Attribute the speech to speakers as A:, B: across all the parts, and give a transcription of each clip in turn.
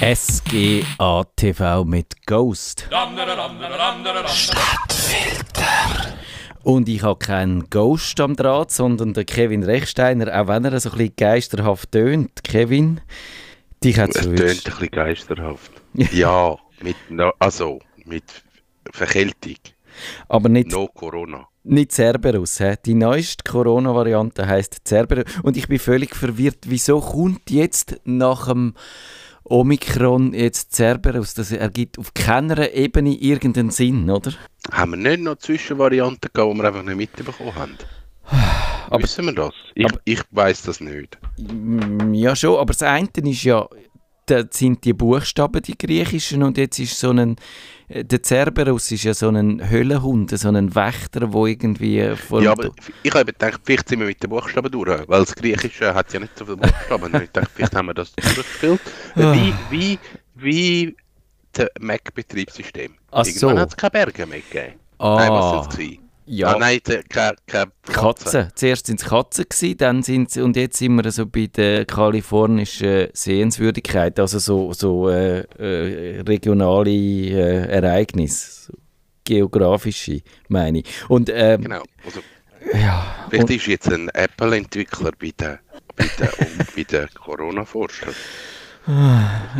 A: SGA TV mit Ghost.
B: Stadtfilter.
A: Und ich habe keinen Ghost am Draht, sondern den Kevin Rechsteiner, auch wenn er so ein bisschen geisterhaft tönt. Kevin, dich hat es
B: tönt ein bisschen geisterhaft. ja, mit, also mit Verkältung.
A: Aber nicht,
B: No Corona.
A: nicht Cerberus. He? Die neueste Corona-Variante heißt Cerberus. Und ich bin völlig verwirrt. Wieso kommt jetzt nach dem Omikron jetzt Cerberus? Das ergibt auf keiner Ebene irgendeinen Sinn, oder?
B: Haben wir nicht noch Zwischenvarianten gehabt, die wir einfach nicht mitbekommen haben?
A: Aber-
B: Wissen wir das? Ich, ich weiß das nicht.
A: Ja, schon, aber das eine ist ja, da sind die Buchstaben die griechischen und jetzt ist so ein, äh, der Cerberus ist ja so ein Höllenhund, so ein Wächter, wo irgendwie vor
B: Ja, aber ich habe gedacht, vielleicht sind wir mit den Buchstaben durch, weil das Griechische hat ja nicht so viele Buchstaben. Ich dachte, vielleicht haben wir das durchgespielt.
A: Ah.
B: Wie, wie, wie das Mac-Betriebssystem.
A: Ach
B: Irgendwann
A: so.
B: hat es keine Berge mehr gegeben.
A: ah,
B: Nein, was sind es gewesen?
A: Ja,
B: Ah, nein, keine, keine
A: Katzen. Zuerst sind es Katzen gewesen, dann sind sie, und jetzt sind wir so bei der kalifornischen Sehenswürdigkeit, also so, so äh, äh, regionale äh, Ereignisse, geografische, meine ich. Und ähm,
B: Genau. Also,
A: ja,
B: vielleicht
A: und,
B: ist jetzt ein Apple-Entwickler bei den, bei den, bei den Corona-Forschern.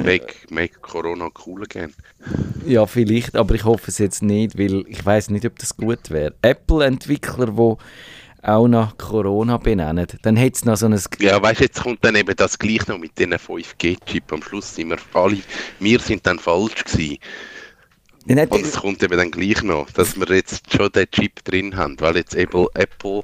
B: Make, make Corona cool again.
A: Ja, vielleicht, aber ich hoffe es jetzt nicht, weil ich weiß nicht, ob das gut wäre. Apple-Entwickler, die auch nach Corona benennen, dann hätte es noch so ein...
B: Ja, weißt du, jetzt kommt dann eben das gleich noch mit diesen 5G-Chip. Am Schluss sind wir alle, wir sind dann falsch gewesen. Und es kommt eben dann gleich noch, dass wir jetzt schon den Chip drin haben, weil jetzt Apple, Apple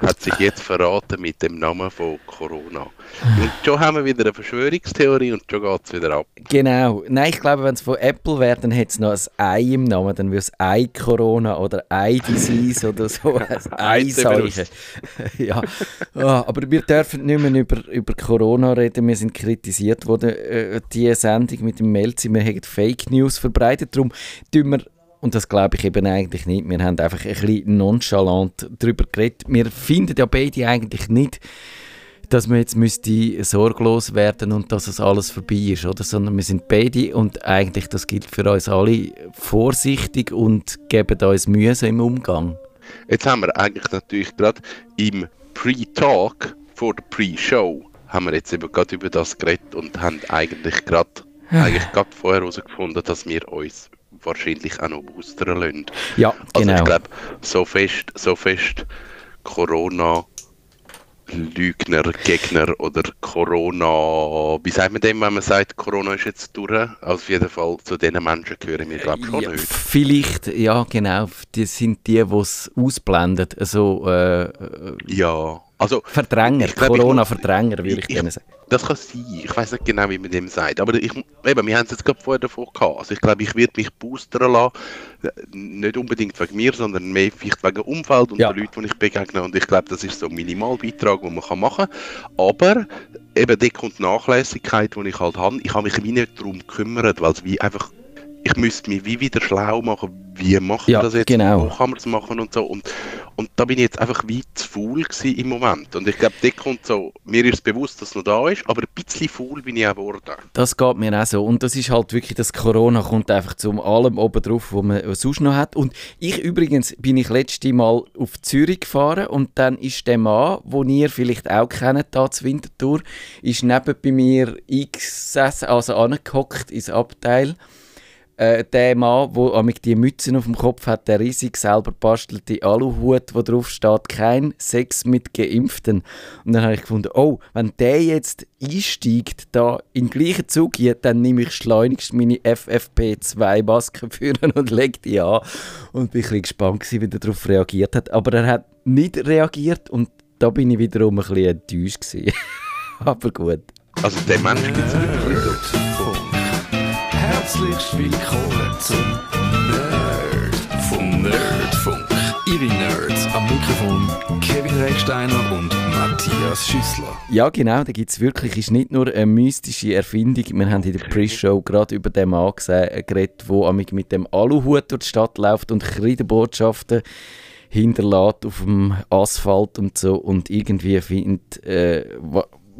B: hat sich jetzt verraten mit dem Namen von Corona. Und schon haben wir wieder eine Verschwörungstheorie und schon geht es wieder ab.
A: Genau. Nein, ich glaube, wenn es von Apple wäre, dann hätte es noch ein Ei im Namen. Dann würde es Ei Corona oder Ei Disease oder so. Ein Eiseuche. ja. Ah, aber wir dürfen nicht mehr über, über Corona reden. Wir sind kritisiert worden. Äh, die Sendung mit dem Melzi, wir haben Fake News verbreitet. Darum tun wir und das glaube ich eben eigentlich nicht. Wir haben einfach ein bisschen nonchalant darüber geredet. Wir finden ja beide eigentlich nicht, dass man jetzt müsste sorglos werden und dass es alles vorbei ist, oder? Sondern wir sind beide und eigentlich, das gilt für uns alle, vorsichtig und geben uns Mühe im Umgang.
B: Jetzt haben wir eigentlich natürlich gerade im Pre-Talk vor der Pre-Show haben wir jetzt eben gerade über das geredet und haben eigentlich gerade eigentlich gerade vorher herausgefunden, dass wir uns wahrscheinlich auch noch boostern lassen.
A: Ja,
B: Also
A: genau.
B: ich glaube, so fest, so fest Corona Lügner, Gegner oder Corona, wie sagt man dem, wenn man sagt, Corona ist jetzt durch? Also auf jeden Fall zu diesen Menschen gehören wir, glaube ich, schon
A: ja,
B: nicht.
A: vielleicht, ja genau, die sind die, die es ausblenden, also äh, äh,
B: Ja, also
A: Verdränger, Corona-Verdränger würde ich,
B: ich-
A: denen sagen.
B: Das kann sein. Ich weiß nicht genau, wie man dem sagt. Aber ich, eben, wir haben es jetzt gerade vorher davon gehabt. Also ich glaube, ich werde mich boostern lassen. Nicht unbedingt wegen mir, sondern mehr vielleicht wegen Umfeld und
A: Ja.
B: den Leuten, die ich begegne. Und ich glaube, das ist so ein Minimalbeitrag, den man kann machen kann. Aber eben, da kommt die Nachlässigkeit, die ich halt habe. Ich habe mich wie nicht darum gekümmert, weil es wie einfach ich müsste mich wie wieder schlau machen, wie macht
A: Ja,
B: man das jetzt,
A: genau.
B: wo kann man es machen und so. Und, und da bin ich jetzt einfach wie zu faul im Moment. Und ich glaube, da kommt so, mir ist bewusst, dass es noch da ist, aber ein bisschen faul bin ich auch geworden.
A: Das geht mir auch so. Und das ist halt wirklich, das Corona kommt einfach zu allem oben drauf, was man sonst noch hat. Und ich übrigens bin ich letzte Mal auf Zürich gefahren und dann ist der Mann, den ihr vielleicht auch kennt, da zu Winterthur, ist neben bei mir eingesessen, also angehockt ins Abteil. Äh, der Mann, der amig die Mützen auf dem Kopf hat, der riesig selber bastelte Aluhut, wo drauf steht, kein Sex mit Geimpften. Und dann habe ich gefunden, oh, wenn der jetzt einsteigt, da in den gleichen Zug geht, dann nehme ich schleunigst meine FFP2-Maske führen und lege die an. Und bin ein bisschen gespannt gewesen, wie er darauf reagiert hat. Aber er hat nicht reagiert und da bin ich wiederum ein bisschen enttäuscht gewesen. Aber gut.
B: Also der Mensch gibt es wirklich.
C: Herzlich willkommen zum Nerd vom Nerdfunk. Ihre Nerds am Mikrofon Kevin Recksteiner und Matthias Schüssler.
A: Ja, genau, da gibt es wirklich, ist nicht nur eine mystische Erfindung. Wir haben in der Pre-Show gerade über den Mann gesehen, geredet, der mit dem Aluhut durch die Stadt läuft und Kreidenbotschaften hinterlässt auf dem Asphalt und so und irgendwie findet, äh,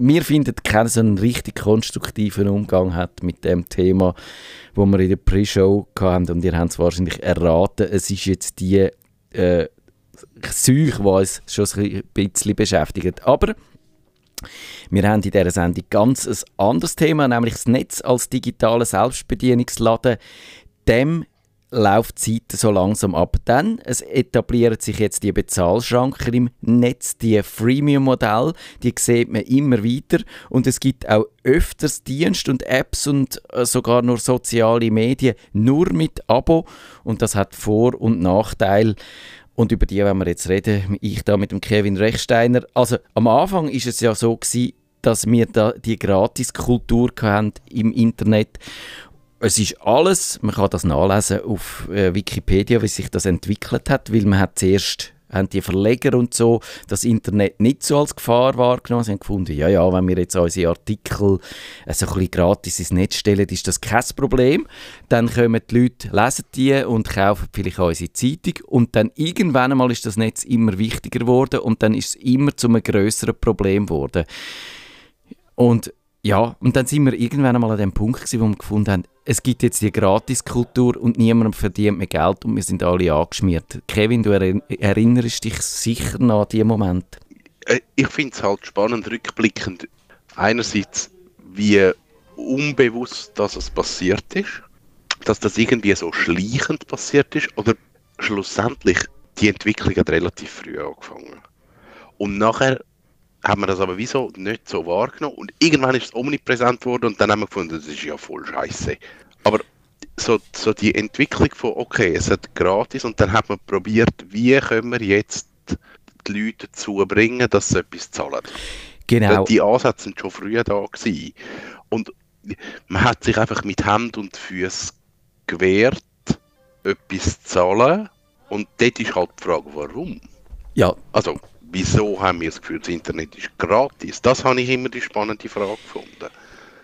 A: wir finden, keiner so einen richtig konstruktiven Umgang hat mit dem Thema, wo wir in der Pre-Show hatten. Und ihr habt es wahrscheinlich erraten, es ist jetzt die äh, Seuche, die uns schon ein bisschen beschäftigt. Aber wir haben in dieser Sendung ganz ein anderes Thema, nämlich das Netz als digitaler Selbstbedienungsladen. Dem läuft die Zeit so langsam ab. Dann es etablieren sich jetzt die Bezahlschranken im Netz, die Freemium-Modelle, die sieht man immer wieder und es gibt auch öfters Dienste und Apps und äh, sogar nur soziale Medien nur mit Abo und das hat Vor- und Nachteile. Und über die werden wir jetzt reden, ich da mit dem Kevin Rechsteiner. Also am Anfang ist es ja so gewesen, dass wir da die Gratiskultur im Internet es ist alles, man kann das nachlesen auf äh, Wikipedia, wie sich das entwickelt hat, weil man hat zuerst haben die Verleger und so das Internet nicht so als Gefahr wahrgenommen. Sie haben gefunden, ja, ja, wenn wir jetzt unsere Artikel äh, so ein bisschen gratis ins Netz stellen, ist das kein Problem. Dann kommen die Leute, lesen die und kaufen vielleicht unsere Zeitung. Und dann irgendwann einmal ist das Netz immer wichtiger geworden und dann ist es immer zu einem größeren Problem geworden. Und ja, und dann sind wir irgendwann einmal an dem Punkt gewesen, wo wir gefunden haben, es gibt jetzt die Gratiskultur und niemand verdient mehr Geld und wir sind alle angeschmiert. Kevin, du erinnerst dich sicher noch an diesen Moment.
B: Äh, ich finde es halt spannend rückblickend. Einerseits, wie unbewusst dass es passiert ist, dass das irgendwie so schleichend passiert ist oder schlussendlich die Entwicklung hat relativ früh angefangen. Und nachher haben wir das aber wieso nicht so wahrgenommen und irgendwann ist es omnipräsent worden und dann haben wir gefunden, das ist ja voll scheiße. Aber so, so die Entwicklung von, okay, es hat gratis und dann hat man probiert, wie können wir jetzt die Leute dazu bringen, dass sie etwas zahlen.
A: Genau.
B: Die Ansätze sind schon früher da gewesen. Und man hat sich einfach mit Hand und Füßen gewehrt, etwas zu zahlen. Und dort ist halt die Frage, warum?
A: Ja.
B: Also, wieso haben wir das Gefühl, das Internet ist gratis? Das habe ich immer die spannende Frage gefunden.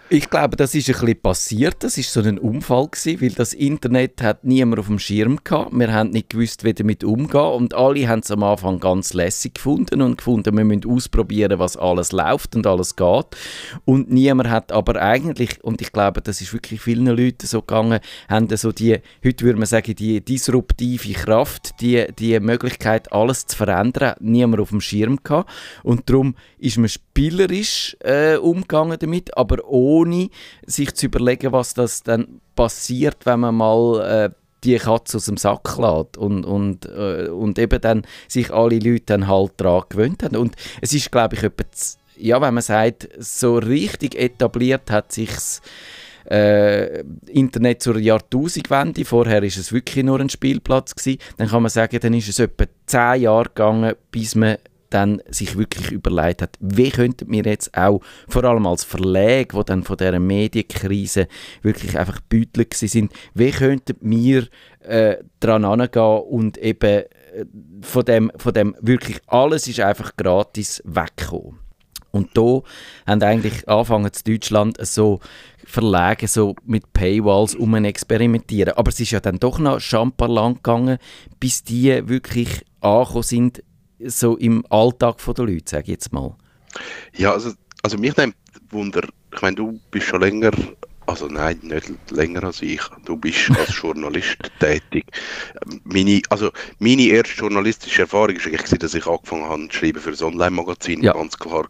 A: Ich glaube, das ist ein bisschen passiert. Das ist so ein Unfall gewesen, weil das Internet hat niemand auf dem Schirm gehabt. Wir haben nicht gewusst, wie damit umgehen und alle haben es am Anfang ganz lässig gefunden und gefunden, wir müssen ausprobieren, was alles läuft und alles geht. Und niemand hat aber eigentlich, und ich glaube, das ist wirklich vielen Leuten so gegangen, haben so die, heute würde man sagen, die disruptive Kraft, die, die Möglichkeit, alles zu verändern, niemand auf dem Schirm gehabt. Und darum ist man spielerisch äh, umgegangen damit, aber ohne sich zu überlegen, was das dann passiert, wenn man mal äh, die Katze aus dem Sack lässt und, und, äh, und eben dann sich alle Leute dann halt daran gewöhnt haben. Und es ist, glaube ich, etwa, ja, wenn man sagt, so richtig etabliert hat sich's äh, Internet zur Jahrtausendwende. Vorher ist es wirklich nur ein Spielplatz gewesen. Dann kann man sagen, dann ist es etwa zehn Jahre gegangen, bis man dann sich wirklich überlegt hat, wie könnten wir jetzt auch, vor allem als Verlag, wo dann von dieser Medienkrise wirklich einfach beutelt sind, wie könnten wir äh, dran angehen und eben äh, von, dem, von dem wirklich alles ist einfach gratis wegkommen. Und da haben eigentlich angefangen in Deutschland so Verlage so mit Paywalls um experimentieren. Aber es ist ja dann doch noch schamper lang gegangen, bis die wirklich angekommen sind so im Alltag der Leute, sage ich jetzt mal?
B: Ja, also, also mich nimmt Wunder, ich meine, du bist schon länger, also nein, nicht länger als ich, du bist als Journalist tätig. Meine, also meine erste journalistische Erfahrung war eigentlich, dass ich angefangen habe zu schreiben für ein Online-Magazin, ja. ganz klar war,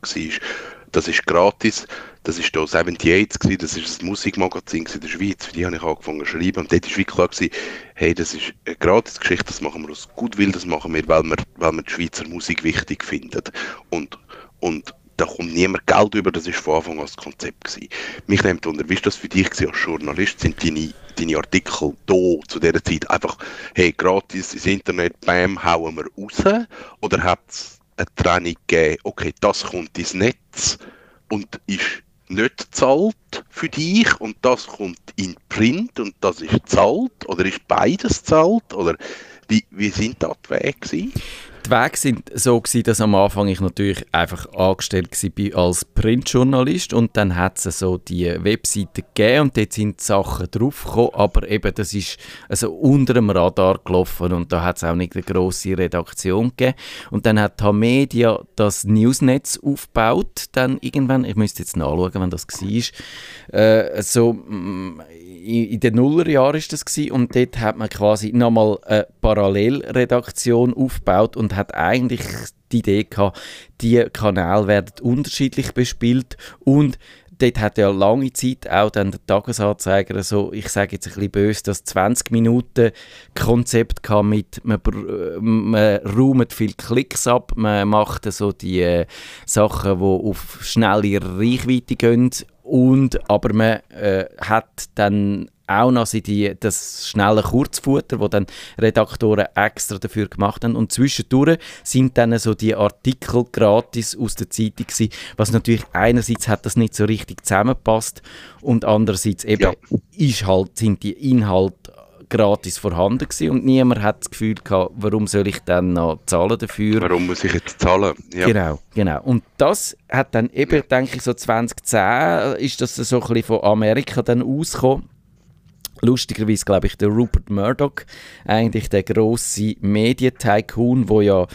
B: das ist gratis. Das ist hier 78 gewesen, das ist ein Musikmagazin in der Schweiz, für die habe ich angefangen zu schreiben. Und dort war wirklich klar, gewesen, hey, das ist eine gratis Geschichte, das machen wir aus Gutwill, das machen wir, weil wir, weil wir die Schweizer Musik wichtig finden. Und, und da kommt niemand Geld über, das ist von Anfang an das Konzept gewesen. Mich nimmt unter, wie ist das für dich gewesen, als Journalist? Sind deine, deine Artikel da zu dieser Zeit einfach, hey, gratis ins Internet, bam, hauen wir raus? Oder hat es eine Trennung gegeben, okay, das kommt ins Netz und ist nicht zahlt für dich und das kommt in Print und das ist zahlt oder ist beides zahlt oder wie, wie sind da die Wege?
A: Die Wege sind so gewesen, dass am Anfang ich natürlich einfach angestellt war als Printjournalist und dann hat es so die Webseite gegeben und dort sind Sachen draufgekommen, aber eben das ist also unter dem Radar gelaufen und da hat es auch nicht eine grosse Redaktion gegeben. Und dann hat Media das Newsnetz aufgebaut, dann irgendwann, ich müsste jetzt nachschauen, wann das war, äh, so mm, in den Nullerjahren ist das gewesen, und dort hat man quasi nochmal eine Parallelredaktion aufgebaut und hat eigentlich die Idee gehabt, die Kanäle werden unterschiedlich bespielt und dort hat ja lange Zeit auch dann der Tagesanzeiger so, ich sage jetzt ein bisschen böse, das 20 Minuten Konzept kam mit, man, man räumt viele Klicks ab, man macht so die äh, Sachen, die auf schnelle Reichweite gehen und, aber man äh, hat dann auch noch die, das schnelle Kurzfutter, wo dann Redaktoren extra dafür gemacht haben. Und zwischendurch sind dann so die Artikel gratis aus der Zeitung gewesen, was natürlich einerseits hat das nicht so richtig zusammengepasst und andererseits eben ja. ist halt, sind die Inhalte gratis vorhanden gewesen und niemand hat das Gefühl gehabt, warum soll ich dann noch zahlen dafür?
B: Warum muss ich jetzt zahlen?
A: Ja. Genau, genau. Und das hat dann eben, denke ich, so 2010 ist das so ein bisschen von Amerika dann ausgekommen. Lustigerweise glaube ich, der Rupert Murdoch, eigentlich der große Medientycoon, wo ja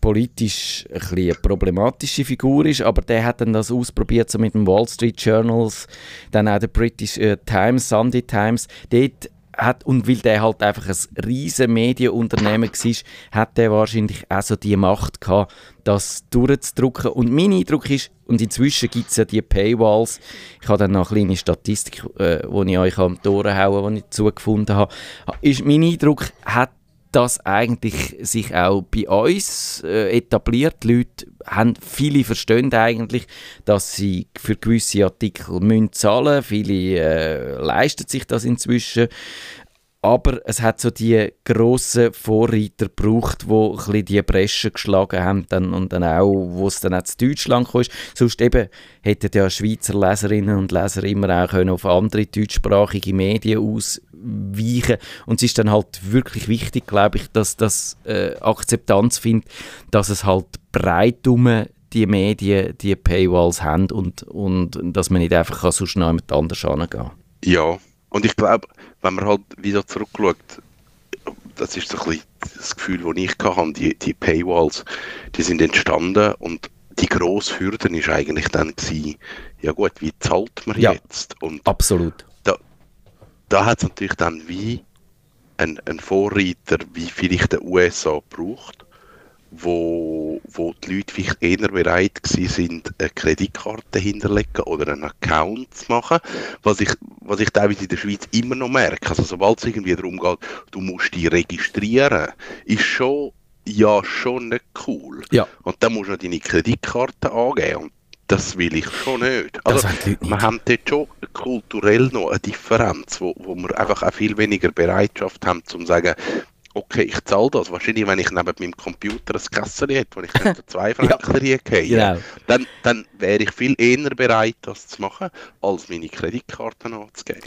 A: politisch ein eine problematische Figur ist, aber der hat dann das ausprobiert so mit dem Wall Street Journals, dann auch der British äh, Times, Sunday Times. Dort hat, und weil der halt einfach ein riesen Medienunternehmen war, hat der wahrscheinlich auch so die Macht gehabt, das durchzudrücken. Und mein Eindruck ist, und inzwischen gibt es ja die Paywalls, ich habe dann noch eine kleine Statistik, äh, die ich euch am Toren hauen, die ich zugefunden habe, ist mein Eindruck, hat das eigentlich sich auch bei uns äh, etabliert. Die Leute haben, viele verstehen eigentlich, dass sie für gewisse Artikel müssen zahlen. Viele äh, leisten sich das inzwischen. Aber es hat so die grossen Vorreiter gebraucht, die ein die Bresche geschlagen haben dann, und dann auch, wo es dann auch zu Deutschland kam. Sonst eben hätten ja Schweizer Leserinnen und Leser immer auch können auf andere deutschsprachige Medien ausweichen Und es ist dann halt wirklich wichtig, glaube ich, dass das äh, Akzeptanz findet, dass es halt breit um die Medien die Paywalls haben und, und dass man nicht einfach so schnell mit anders angehen kann.
B: Ja, und ich glaube, wenn man halt wieder zurückschaut, das ist so ein bisschen das Gefühl, das ich hatte, die, die Paywalls, die sind entstanden und die grosse Hürde ist eigentlich dann gewesen, ja gut, wie zahlt man ja, jetzt? Und
A: absolut.
B: Da, da hat es natürlich dann wie ein, ein Vorreiter, wie vielleicht der USA braucht, wo, wo die Leute vielleicht eher bereit sind, eine Kreditkarte hinterlegen oder einen Account zu machen, was ich, was ich teilweise in der Schweiz immer noch merke. Also sobald es irgendwie darum geht, du musst dich registrieren, ist schon ja schon nicht cool.
A: Ja.
B: Und dann musst du noch deine Kreditkarte angeben und das will ich schon nicht. Also, wir haben dort schon kulturell noch eine Differenz, wo, wo wir einfach auch viel weniger Bereitschaft haben, zu sagen, okay, ich zahle das. Wahrscheinlich, wenn ich neben meinem Computer ein Kassel hätte, wo ich zwei Franken ja. gehe, genau. dann, dann wäre ich viel eher bereit, das zu machen, als meine Kreditkarte anzugeben.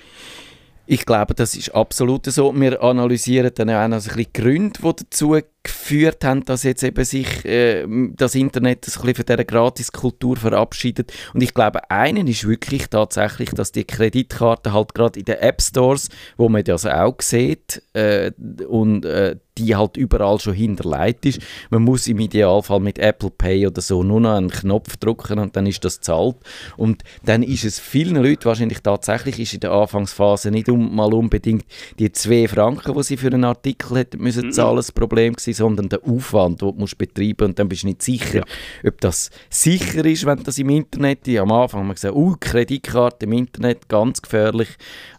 A: Ich glaube, das ist absolut so. Wir analysieren dann auch noch ein bisschen die Gründe, die dazu geführt haben, dass jetzt eben sich äh, das Internet ein bisschen von dieser Gratiskultur verabschiedet. Und ich glaube, einen ist wirklich tatsächlich, dass die Kreditkarte halt gerade in den App Stores, wo man das auch sieht, äh, und äh, die halt überall schon hinterlegt ist. Man muss im Idealfall mit Apple Pay oder so nur noch einen Knopf drücken und dann ist das zahlt. Und dann ist es vielen Leuten wahrscheinlich tatsächlich ist in der Anfangsphase nicht um, mal unbedingt die zwei Franken, die sie für einen Artikel hätten müssen mhm. zahlen, das Problem gewesen, sondern der Aufwand, den du musst betreiben und dann bist du nicht sicher, ja. ob das sicher ist, wenn das im Internet ist. Am Anfang haben wir gesagt, uh, Kreditkarte im Internet, ganz gefährlich.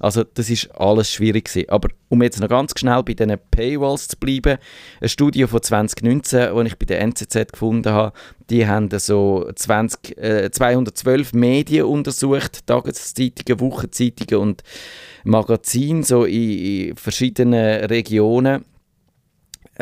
A: Also das ist alles schwierig gewesen. Aber um jetzt noch ganz schnell bei diesen Paywalls zu bleiben, ein Studio von 2019, das ich bei der NZZ gefunden habe, die haben so 20, äh, 212 Medien untersucht, Tageszeitungen, Wochenzeitungen und Magazine, so in, in verschiedenen Regionen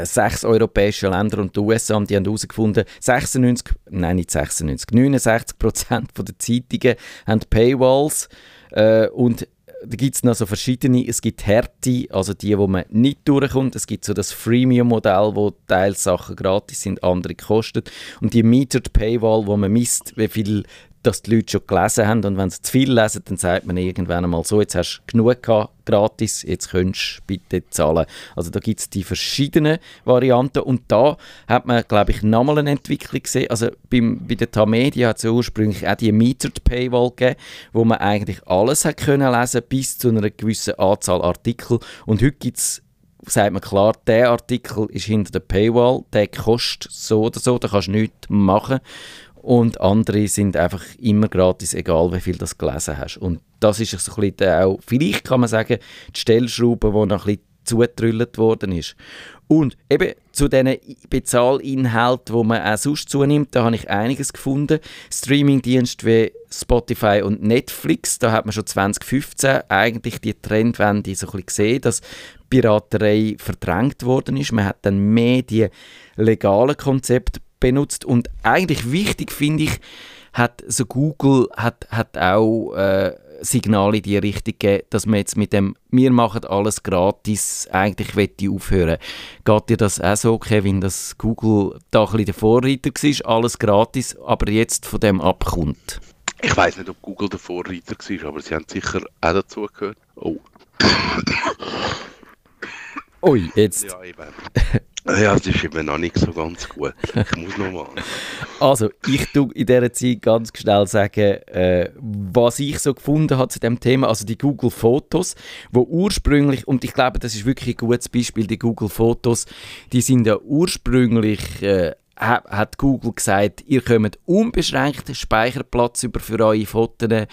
A: sechs europäische Länder und die USA und die haben herausgefunden, 96, nein nicht 96, 69 Prozent der Zeitungen haben Paywalls. Äh, und da gibt es noch so verschiedene, es gibt Härte, also die, wo man nicht durchkommt, es gibt so das Freemium-Modell, wo teils Sachen gratis sind, andere kosten und die Metered Paywall, wo man misst, wie viel dass die Leute schon gelesen haben und wenn sie zu viel lesen, dann sagt man irgendwann einmal so, jetzt hast du genug gehabt, gratis, jetzt könntest du bitte zahlen. Also da gibt es die verschiedenen Varianten und da hat man, glaube ich, nochmal eine Entwicklung gesehen. Also beim, bei der Tamedia hat es ja ursprünglich auch die Metered Paywall gegeben, wo man eigentlich alles hat können lesen bis zu einer gewissen Anzahl Artikel und heute gibt es sagt man klar, der Artikel ist hinter der Paywall, der kostet so oder so, da kannst du nichts machen und andere sind einfach immer gratis, egal wie viel du gelesen hast. Und das ist so ein bisschen auch, vielleicht kann man sagen, die Stellschraube, die noch ein bisschen zugetrüllt worden ist. Und eben zu diesen Bezahlinhalten, die man auch sonst zunimmt, da habe ich einiges gefunden. Streamingdienste wie Spotify und Netflix, da hat man schon 2015 eigentlich die Trendwende so ein bisschen gesehen, dass Piraterei verdrängt worden ist. Man hat dann mehr die legalen Konzepte benutzt und eigentlich wichtig finde ich, hat so Google hat, hat auch äh, Signale in die Richtung gegeben, dass man jetzt mit dem «Wir machen alles gratis» eigentlich wette aufhören. Geht dir das auch so, Kevin, dass Google da ein bisschen der Vorreiter war, alles gratis, aber jetzt von dem abkommt?
B: Ich weiß nicht, ob Google der Vorreiter war, aber sie haben sicher auch dazu gehört. Oh.
A: Ui, jetzt.
B: Ja, eben. Ja, das ist eben noch nicht so ganz gut. Ich muss noch mal.
A: Also, ich tue in dieser Zeit ganz schnell sagen, äh, was ich so gefunden habe zu dem Thema, also die Google Fotos, wo ursprünglich, und ich glaube, das ist wirklich ein gutes Beispiel, die Google Fotos, die sind ja ursprünglich äh, hat Google gesagt, ihr kommt unbeschränkt Speicherplatz über für eure Fotos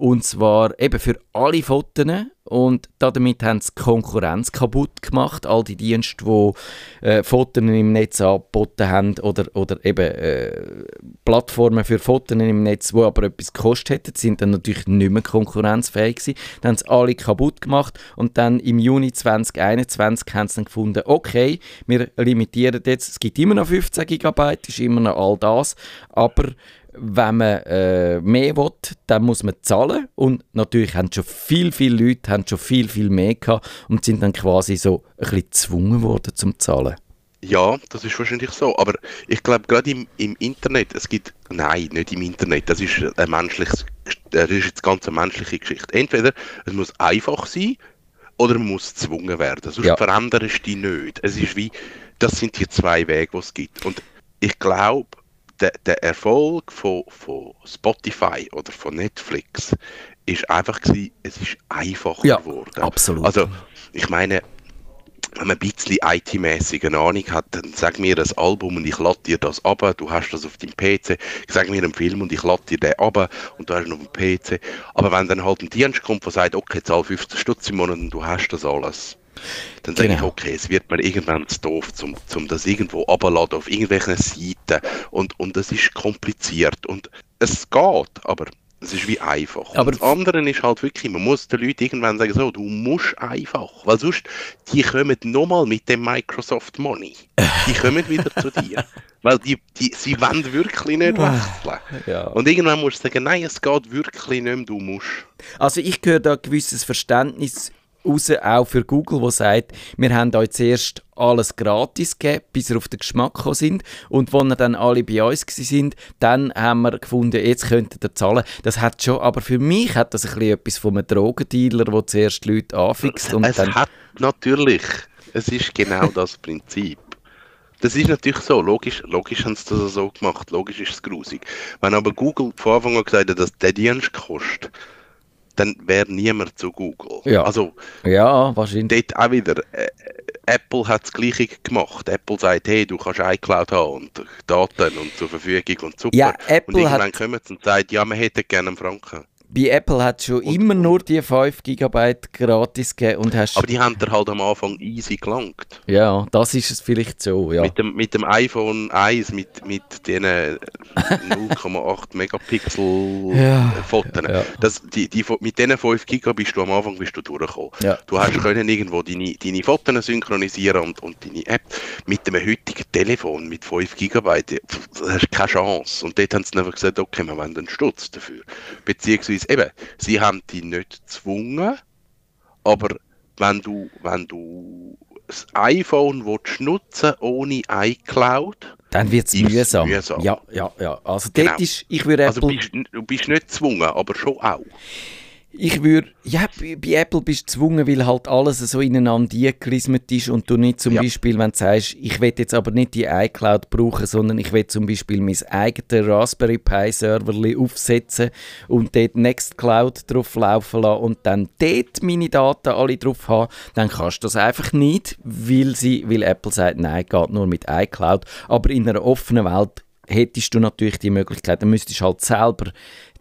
A: und zwar eben für alle Fotos. Und damit haben sie die Konkurrenz kaputt gemacht. All die Dienste, die äh, Fotos im Netz angeboten haben oder, oder eben äh, Plattformen für Fotos im Netz, die aber etwas gekostet hätten, sind dann natürlich nicht mehr konkurrenzfähig gewesen. Dann haben sie alle kaputt gemacht und dann im Juni 2021 haben sie dann gefunden, okay, wir limitieren jetzt, es gibt immer noch 15 GB, ist immer noch all das, aber wenn man äh, mehr will, dann muss man zahlen und natürlich haben schon viel, viele Leute haben schon viel, viel mehr gehabt und sind dann quasi so ein bisschen gezwungen worden zum Zahlen.
B: Ja, das ist wahrscheinlich so, aber ich glaube gerade im, im Internet, es gibt, nein, nicht im Internet, das ist ein menschliches, das ist jetzt ganz eine menschliche Geschichte. Entweder es muss einfach sein oder man muss gezwungen werden, sonst ja. veränderst du dich nicht. Es ist wie, das sind die zwei Wege, die es gibt und ich glaube, der, der Erfolg von, von Spotify oder von Netflix ist einfach gewesen, es ist einfacher
A: ja,
B: geworden.
A: Absolut.
B: Also ich meine, wenn man ein bisschen IT-mäßig eine Ahnung hat, dann sag mir das Album und ich lade dir das ab, du hast das auf deinem PC, sag mir einen Film und ich lade dir den ab und du hast ihn auf dem PC. Aber wenn dann halt ein Dienst kommt, der sagt, okay, zahl 15 Stutz im Monat und du hast das alles, dann sage genau. ich, okay, es wird mir irgendwann zu doof, um zum das irgendwo abzuladen auf irgendwelchen Seiten und, und das ist kompliziert und es geht, aber es ist wie einfach.
A: Aber
B: das andere ist halt wirklich, man muss den Leuten irgendwann sagen, so, du musst einfach, weil sonst, die kommen nochmal mit dem Microsoft Money. Die kommen wieder zu dir. Weil die, die, sie wollen wirklich nicht ah, wechseln. Ja. Und irgendwann musst du sagen, nein, es geht wirklich nicht mehr, du musst.
A: Also ich höre da ein gewisses Verständnis raus, auch für Google, wo sagt, wir haben euch zuerst alles gratis gegeben, bis wir auf den Geschmack gekommen sind. Und als dann alle bei uns sind, dann haben wir gefunden, jetzt könntet ihr zahlen. Das hat schon, aber für mich hat das ein bisschen etwas von einem Drogendealer, der zuerst die Leute anfixt. Und
B: es
A: dann
B: hat natürlich, es ist genau das Prinzip. Das ist natürlich so, logisch, logisch haben sie das so gemacht, logisch ist es grusig. Wenn aber Google von Anfang an gesagt hat, dass der Dienst kostet, dann wäre niemand zu Google.
A: Ja.
B: Also,
A: ja, wahrscheinlich.
B: Dort auch wieder, äh, Apple hat das Gleiche gemacht. Apple sagt, hey, du kannst iCloud haben und Daten und zur Verfügung und super.
A: Ja, Apple
B: und irgendwann
A: hat...
B: kommen sie und sagen, ja, man hätte gerne einen Franken
A: bei Apple hat es schon und, immer nur die 5 GB gratis gegeben und hast...
B: Aber die haben dir halt am Anfang easy gelangt.
A: Ja, das ist es vielleicht so, ja.
B: Mit dem, mit dem iPhone 1, mit, mit den 0,8 Megapixel
A: ja,
B: Fotos.
A: Ja.
B: Das, die, die, mit diesen 5 GB bist du am Anfang bist du durchgekommen.
A: Ja.
B: Du hast können irgendwo deine, deine Fotos synchronisieren und, und deine App. Mit dem heutigen Telefon mit 5 GB, hast du keine Chance. Und dort haben sie einfach gesagt, okay, wir wollen einen Stutz dafür. Beziehungsweise beziehungsweise eben, sie haben dich nicht gezwungen, aber wenn du, wenn du das iPhone willst nutzen ohne iCloud,
A: dann wird es mühsam.
B: mühsam.
A: Ja, ja, ja. Also
B: Genau.
A: ist, ich würde
B: also
A: Apple...
B: bist, du bist nicht gezwungen, aber schon auch.
A: Ich würde, ja, bei Apple bist du gezwungen, weil halt alles so ineinander eingerismet ist und du nicht zum
B: Ja.
A: Beispiel, wenn du sagst, ich will jetzt aber nicht die iCloud brauchen, sondern ich will zum Beispiel mein eigenes Raspberry Pi Server aufsetzen und dort Nextcloud drauf laufen lassen und dann dort meine Daten alle drauf haben, dann kannst du das einfach nicht, weil, sie, weil Apple sagt, nein, geht nur mit iCloud. Aber in einer offenen Welt hättest du natürlich die Möglichkeit, dann müsstest du halt selber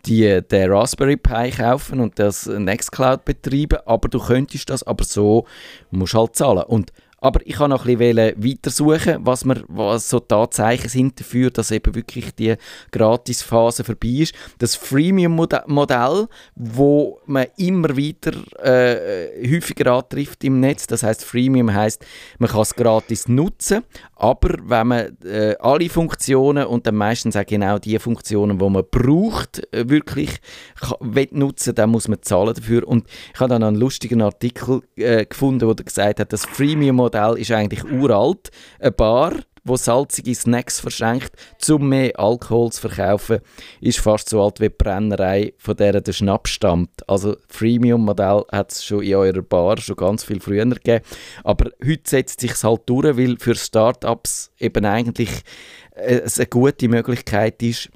A: die, den Raspberry Pi kaufen und das Nextcloud betreiben, aber du könntest das, aber so musst du halt zahlen. Und, aber ich kann noch ein bisschen weitersuchen, was, wir, was so die Anzeichen sind dafür, dass eben wirklich die Gratisphase vorbei ist. Das Freemium-Modell, wo man immer wieder äh, häufiger antrifft im Netz, das heißt Freemium heißt, man kann es gratis nutzen, aber wenn man äh, alle Funktionen und dann meistens auch genau die Funktionen, die man braucht, äh, wirklich ka- will nutzen, dann muss man zahlen dafür. Und ich habe dann einen lustigen Artikel äh, gefunden, wo der gesagt hat, das Freemium-Modell ist eigentlich uralt. Eine Bar, wo salzige Snacks verschenkt, um mehr Alkohol zu verkaufen, ist fast so alt wie die Brennerei, von der der Schnaps stammt. Also Freemium-Modell hat es schon in eurer Bar schon ganz viel früher gegeben. Aber heute setzt sich halt durch, weil für Startups eben eigentlich äh, es eine gute Möglichkeit ist,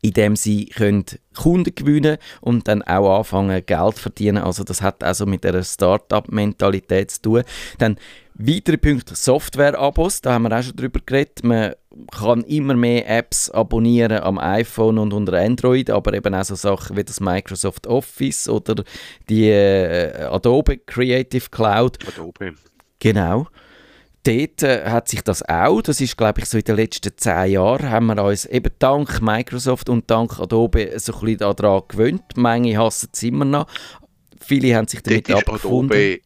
A: indem sie können Kunden gewinnen und dann auch anfangen Geld zu verdienen. Also das hat also mit der Start-up-Mentalität zu tun. Dann weitere Punkte Software-Abos, da haben wir auch schon drüber geredet. Man kann immer mehr Apps abonnieren am iPhone und unter Android, aber eben auch so Sachen wie das Microsoft Office oder die äh, Adobe Creative Cloud.
B: Adobe.
A: Genau. Dort äh, hat sich das auch, das ist glaube ich so in den letzten zehn Jahren, haben wir uns eben dank Microsoft und dank Adobe so ein bisschen daran gewöhnt. Manche hassen es immer noch. Viele haben sich damit
B: Dort ist
A: abgefunden.
B: Adobe,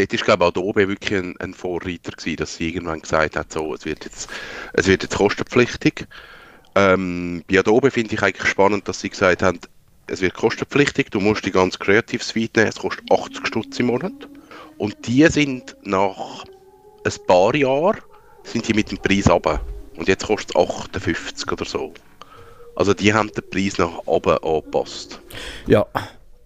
B: dort ist glaube ich Adobe wirklich ein, ein Vorreiter gewesen, dass sie irgendwann gesagt hat, so, es wird jetzt, es wird jetzt kostenpflichtig. Ähm, bei Adobe finde ich eigentlich spannend, dass sie gesagt haben, es wird kostenpflichtig, du musst die ganze Creative Suite nehmen, es kostet 80 Stutz im Monat. Und die sind nach ein paar Jahren sind die mit dem Preis runter. Und jetzt kostet es 58 oder so. Also die haben den Preis nach oben angepasst.
A: Ja,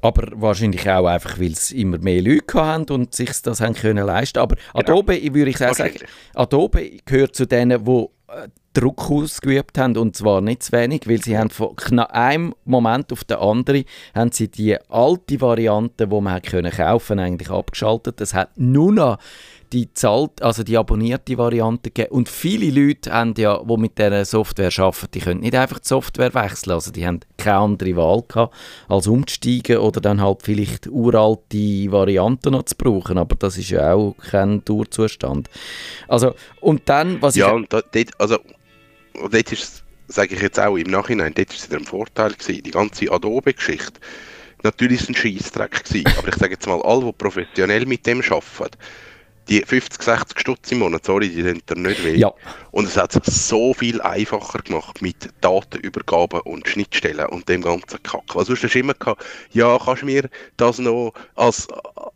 A: aber wahrscheinlich auch einfach, weil es immer mehr Leute haben und sich das haben können leisten. Aber Adobe, ich würde ich auch sagen. Adobe gehört zu denen, die äh, Druck ausgeübt haben und zwar nicht zu wenig, weil sie haben von einem Moment auf den anderen haben sie die alte Variante, die man hat können kaufen, eigentlich abgeschaltet. Es hat nur noch die zahlt, also die abonnierte Variante gegeben. Und viele Leute haben ja, die mit dieser Software arbeiten, die können nicht einfach die Software wechseln. Also die haben keine andere Wahl gehabt, als umzusteigen oder dann halt vielleicht uralte Varianten noch zu brauchen. Aber das ist ja auch kein Dauerzustand. Also, und dann, was
B: Ja,
A: ich...
B: und da, dort, also, dort ist, sage ich jetzt auch im Nachhinein, dort ist es wieder ein Vorteil gewesen, die ganze Adobe-Geschichte. Natürlich ist es ein Scheissdreck gewesen, aber ich sage jetzt mal, alle, die professionell mit dem arbeiten, die 50, 60 Stutz im Monat, sorry, die sind da nicht weh.
A: Ja.
B: Und es hat es so viel einfacher gemacht mit Datenübergabe und Schnittstellen und dem ganzen Kack. Weil sonst hast du immer gehabt, ja, kannst du mir das noch als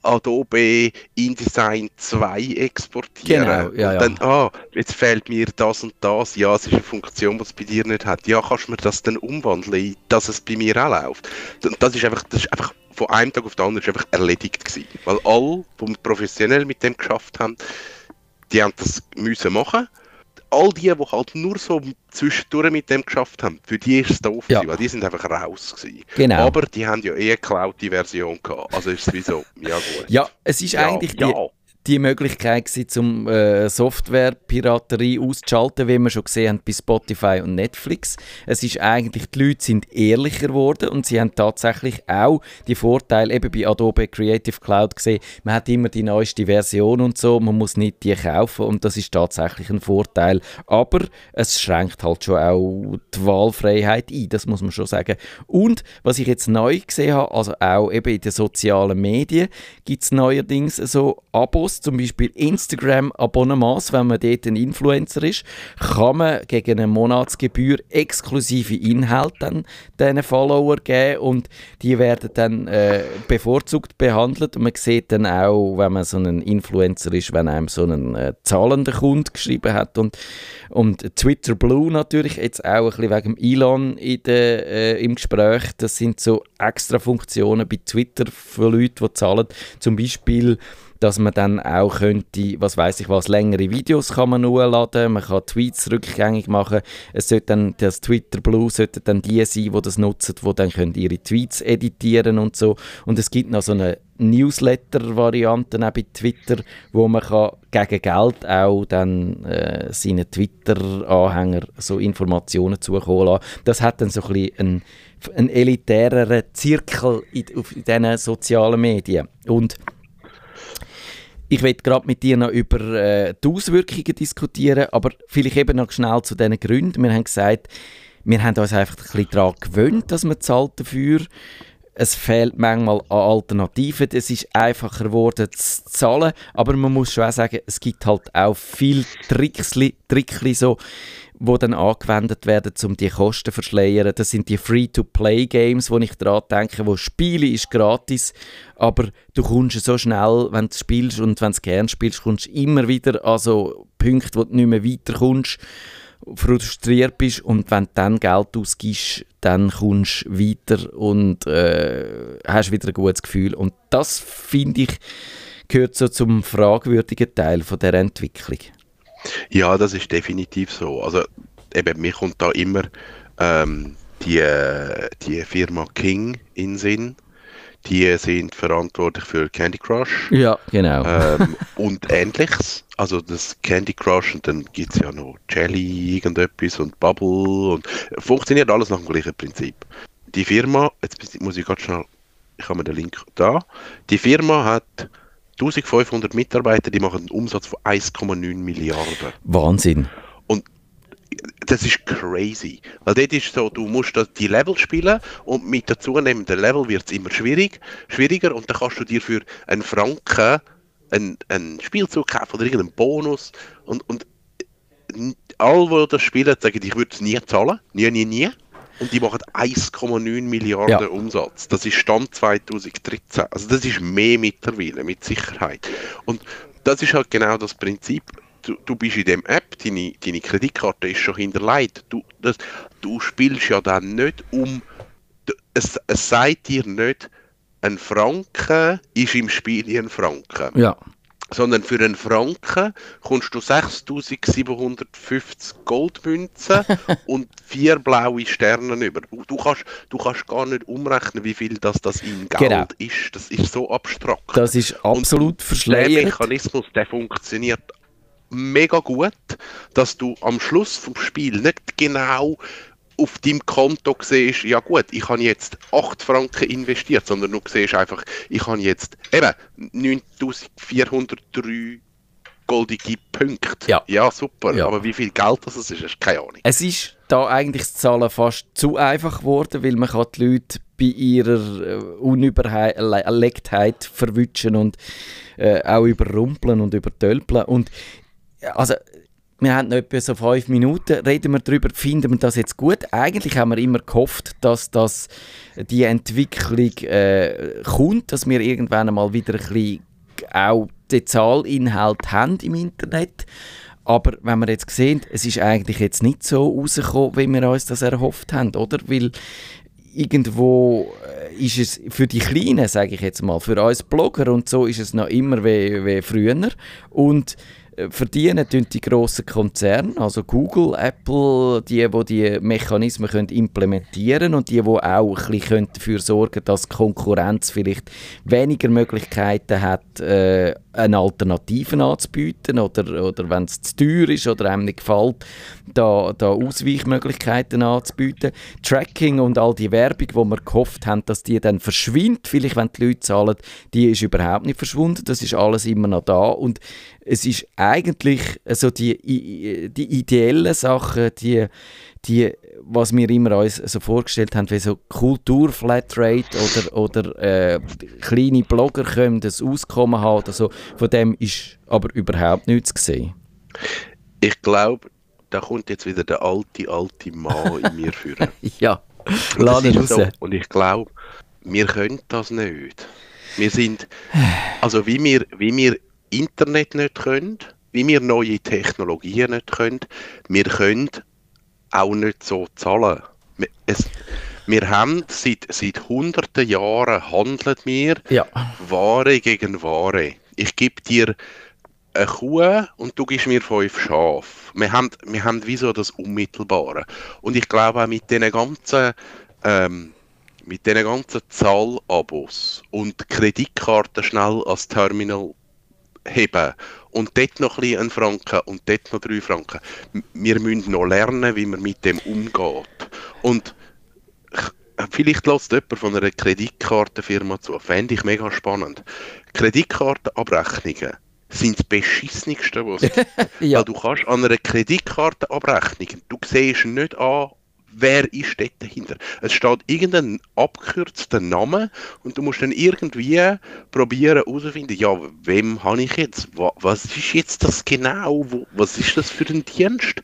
B: Adobe InDesign 2 exportieren?
A: Genau, ja, ja.
B: Und dann, ah, jetzt fehlt mir das und das. Ja, es ist eine Funktion, die es bei dir nicht hat. Ja, kannst du mir das dann umwandeln, dass es bei mir auch läuft? Und das ist einfach, das ist einfach von einem Tag auf den anderen ist einfach erledigt gewesen. Weil alle, die professionell mit dem geschafft haben, die haben das müssen machen. All die, die halt nur so zwischendurch mit dem geschafft haben, für die ist es doof,
A: Ja.
B: gewesen, weil die sind einfach raus gewesen.
A: Genau.
B: Aber die haben ja eh eine geklaute Version gehabt. Also ist es wie so, ja gut.
A: Ja, es ist
B: Ja,
A: eigentlich
B: ja.
A: die Möglichkeit gewesen, um äh, Software-Piraterie auszuschalten, wie wir schon gesehen haben bei Spotify und Netflix. Es ist eigentlich, die Leute sind ehrlicher geworden und sie haben tatsächlich auch die Vorteile eben bei Adobe Creative Cloud gesehen. Man hat immer die neueste Version und so, man muss nicht die kaufen und das ist tatsächlich ein Vorteil. Aber es schränkt halt schon auch die Wahlfreiheit ein, das muss man schon sagen. Und was ich jetzt neu gesehen habe, also auch eben in den sozialen Medien, gibt es neuerdings so Abos, zum Beispiel Instagram-Abonnements, wenn man dort ein Influencer ist, kann man gegen eine Monatsgebühr exklusive Inhalte dann diesen Follower geben und die werden dann äh, bevorzugt behandelt. Und man sieht dann auch, wenn man so ein Influencer ist, wenn einem so ein äh, zahlender Kunde geschrieben hat und, und Twitter Blue natürlich jetzt auch ein bisschen wegen Elon in der, äh, im Gespräch, das sind so extra Funktionen bei Twitter für Leute, die zahlen, zum Beispiel dass man dann auch könnte, was weiß ich was, längere Videos kann man hochladen, man kann Tweets rückgängig machen. Es sollte dann, das Twitter Blue sollte dann die sein, die das nutzen, die dann können ihre Tweets editieren und so. Und es gibt noch so eine Newsletter-Variante bei Twitter, wo man kann gegen Geld auch dann äh, seinen Twitter-Anhänger so Informationen zukommen lassen. Das hat dann so ein bisschen einen, einen elitäreren Zirkel in, auf, diesen sozialen Medien. Und ich will gerade mit dir noch über äh, die Auswirkungen diskutieren, aber vielleicht eben noch schnell zu diesen Gründen. Wir haben gesagt, wir haben uns einfach ein bisschen daran gewöhnt, dass man zahlt dafür. Es fehlt manchmal an Alternativen. Es ist einfacher geworden zu zahlen, aber man muss schon auch sagen, es gibt halt auch viel Tricksli, Trickli so, wo dann angewendet werden, um die Kosten zu verschleiern. Das sind die Free-to-Play-Games, wo ich daran denke, wo Spiele ist gratis, aber du kommst so schnell, wenn du spielst und wenn du gerne spielst, kommst du immer wieder an so Punkte, wo du nicht mehr weiterkommst, frustriert bist und wenn du dann Geld ausgibst, dann kommst du weiter und äh, hast wieder ein gutes Gefühl. Und das, finde ich, gehört so zum fragwürdigen Teil von der Entwicklung.
B: Ja, das ist definitiv so. Also eben, mir kommt da immer ähm, die, die Firma King in Sinn. Die sind verantwortlich für Candy Crush.
A: Ja, genau.
B: Ähm, und ähnliches. Also das Candy Crush und dann gibt es ja noch Jelly, irgendetwas und Bubble und funktioniert alles nach dem gleichen Prinzip. Die Firma, jetzt muss ich ganz schnell, ich habe mir den Link da. Die Firma hat 1500 Mitarbeiter, die machen einen Umsatz von 1,9 Milliarden.
A: Wahnsinn.
B: Und das ist crazy. Weil dort ist so, du musst die Level spielen und mit der zunehmenden Level wird es immer schwierig, schwieriger und dann kannst du dir für einen Franken einen, einen Spielzug kaufen oder irgendeinen Bonus und, und alle, die das spielen, sagen, ich würde es nie zahlen. Nie, nie, nie und die machen 1,9 Milliarden ja. Umsatz. Das ist Stand 2013. Also das ist mehr mittlerweile, mit Sicherheit. Und das ist halt genau das Prinzip. Du, du bist in dem App, deine, deine Kreditkarte ist schon hinterlegt. Du, das, du spielst ja dann nicht um, es, es sagt dir nicht, ein Franken ist im Spiel ein Franken.
A: Ja
B: sondern für einen Franken kommst du 6750 Goldmünzen und vier blaue Sterne über. Du kannst, du kannst gar nicht umrechnen, wie viel das, das in Geld genau. ist. Das ist so abstrakt.
A: Das ist absolut verschleiert. Der
B: Mechanismus, der funktioniert mega gut, dass du am Schluss vom Spiel nicht genau auf deinem Konto siehst, ja gut, ich habe jetzt 8 Franken investiert, sondern du siehst einfach, ich habe jetzt eben 9403 goldige Punkte.
A: Ja,
B: ja super. Ja. Aber wie viel Geld das ist, hast keine Ahnung.
A: Es ist da eigentlich das Zahlen fast zu einfach geworden, weil man kann die Leute bei ihrer äh, Unüberlegtheit verwutschen und äh, auch überrumpeln und übertölpeln. Und also wir haben noch etwa so fünf Minuten, reden wir darüber, finden wir das jetzt gut? Eigentlich haben wir immer gehofft, dass das, die Entwicklung äh, kommt, dass wir irgendwann mal wieder ein bisschen auch den Zahlinhalt haben im Internet. Aber wenn wir jetzt sehen, es ist eigentlich jetzt nicht so rausgekommen, wie wir uns das erhofft haben, oder? Weil irgendwo äh, ist es für die Kleinen, sage ich jetzt mal, für uns Blogger und so ist es noch immer wie, wie früher. Und äh, verdienen tun die grossen Konzerne, also Google, Apple, die, die die Mechanismen können implementieren und die, die auch ein bisschen dafür sorgen können, dass Konkurrenz vielleicht weniger Möglichkeiten hat, äh, eine Alternative anzubieten oder, oder wenn es zu teuer ist oder einem nicht gefällt, da, da Ausweichmöglichkeiten anzubieten. Tracking und all die Werbung, wo wir gehofft haben, dass die dann verschwindet, vielleicht wenn die Leute zahlen, die ist überhaupt nicht verschwunden, das ist alles immer noch da. Und es ist eigentlich also die, die ideellen Sachen, die, die was wir immer uns so vorgestellt haben, wie so Kultur-Flatrate oder, oder äh, kleine Blogger können das Auskommen haben oder so, von dem ist aber überhaupt nichts gesehen.
B: Ich glaube, da kommt jetzt wieder der alte, alte Mann in mir führen.
A: ja,
B: lass ihn raus. So. Und ich glaube, wir können das nicht. Wir sind, also wie wir, wie wir Internet nicht können, wie wir neue Technologien nicht können, wir können auch nicht so zahlen. Es, wir haben seit, seit hunderten Jahren handeln wir
A: ja.
B: Ware gegen Ware. Ich gebe dir eine Kuh und du gibst mir fünf Schafe. Wir haben, wir haben wie so das Unmittelbare. Und ich glaube auch mit diesen ganzen, ähm, mit diesen ganzen Zahlabos und Kreditkarten schnell als Terminal heben und dort noch ein einen Franken und dort noch drei Franken. Wir müssen noch lernen, wie man mit dem umgeht. Und vielleicht lässt jemand von einer Kreditkartenfirma zu. Fände ich mega spannend. Kreditkartenabrechnungen sind das beschissenigste, was es gibt. ja. Weil du kannst an einer Kreditkartenabrechnung, du siehst nicht an, wer ist dort dahinter. Es steht irgendein abgekürzter Name und du musst dann irgendwie probieren herauszufinden, ja, wem habe ich jetzt? Was ist jetzt das genau? Was ist das für ein Dienst?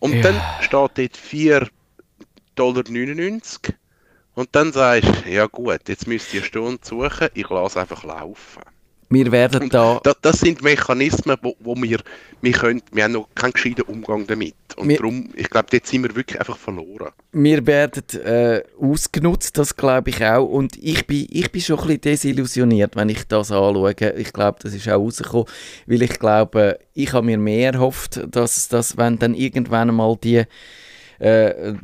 B: Und ja. dann steht dort 4,99 Dollar und dann sagst du, ja gut, jetzt müsst ihr eine Stunde suchen, ich lasse einfach laufen.
A: Wir werden da...
B: Das, das, sind Mechanismen, wo, wo wir, wir, können, wir haben noch keinen gescheiten Umgang damit. Und wir, darum, ich glaube, dort sind wir wirklich einfach verloren.
A: Wir werden äh, ausgenutzt, das glaube ich auch. Und ich bin, ich bin schon ein bisschen desillusioniert, wenn ich das anschaue. Ich glaube, das ist auch rausgekommen, weil ich glaube, ich habe mir mehr erhofft, dass, dass wenn dann irgendwann mal die äh,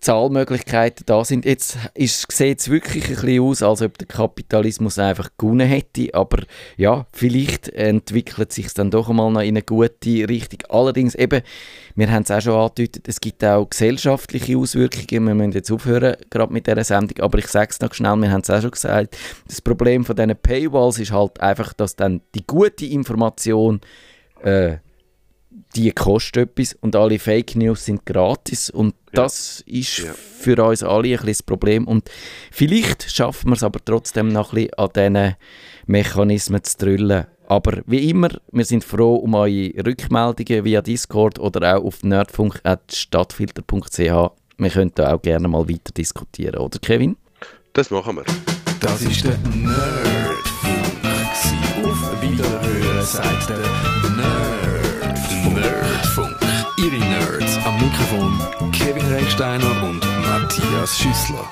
A: Zahlmöglichkeiten da sind. Jetzt sieht es wirklich ein bisschen aus, als ob der Kapitalismus einfach gewonnen hätte, aber ja, vielleicht entwickelt sich dann doch einmal noch in eine gute Richtung. Allerdings eben, wir haben es auch schon angedeutet, es gibt auch gesellschaftliche Auswirkungen. Wir müssen jetzt aufhören, gerade mit dieser Sendung, aber ich sage es noch schnell, wir haben es auch schon gesagt, das Problem von diesen Paywalls ist halt einfach, dass dann die gute Information äh, die kosten etwas und alle Fake News sind gratis und ja. das ist ja. für uns alle ein bisschen das Problem und vielleicht schaffen wir es aber trotzdem noch ein bisschen an diesen Mechanismen zu drüllen. Aber wie immer, wir sind froh um eure Rückmeldungen via Discord oder auch auf nerdfunk.stadtfilter.ch. Wir können da auch gerne mal weiter diskutieren, oder Kevin?
B: Das machen wir.
C: Das ist der Nerdfunk. Auf Wiederhören sagt der. Nerdfunk. Ihre Nerds am Mikrofon Kevin Recksteiner und Matthias Schüssler.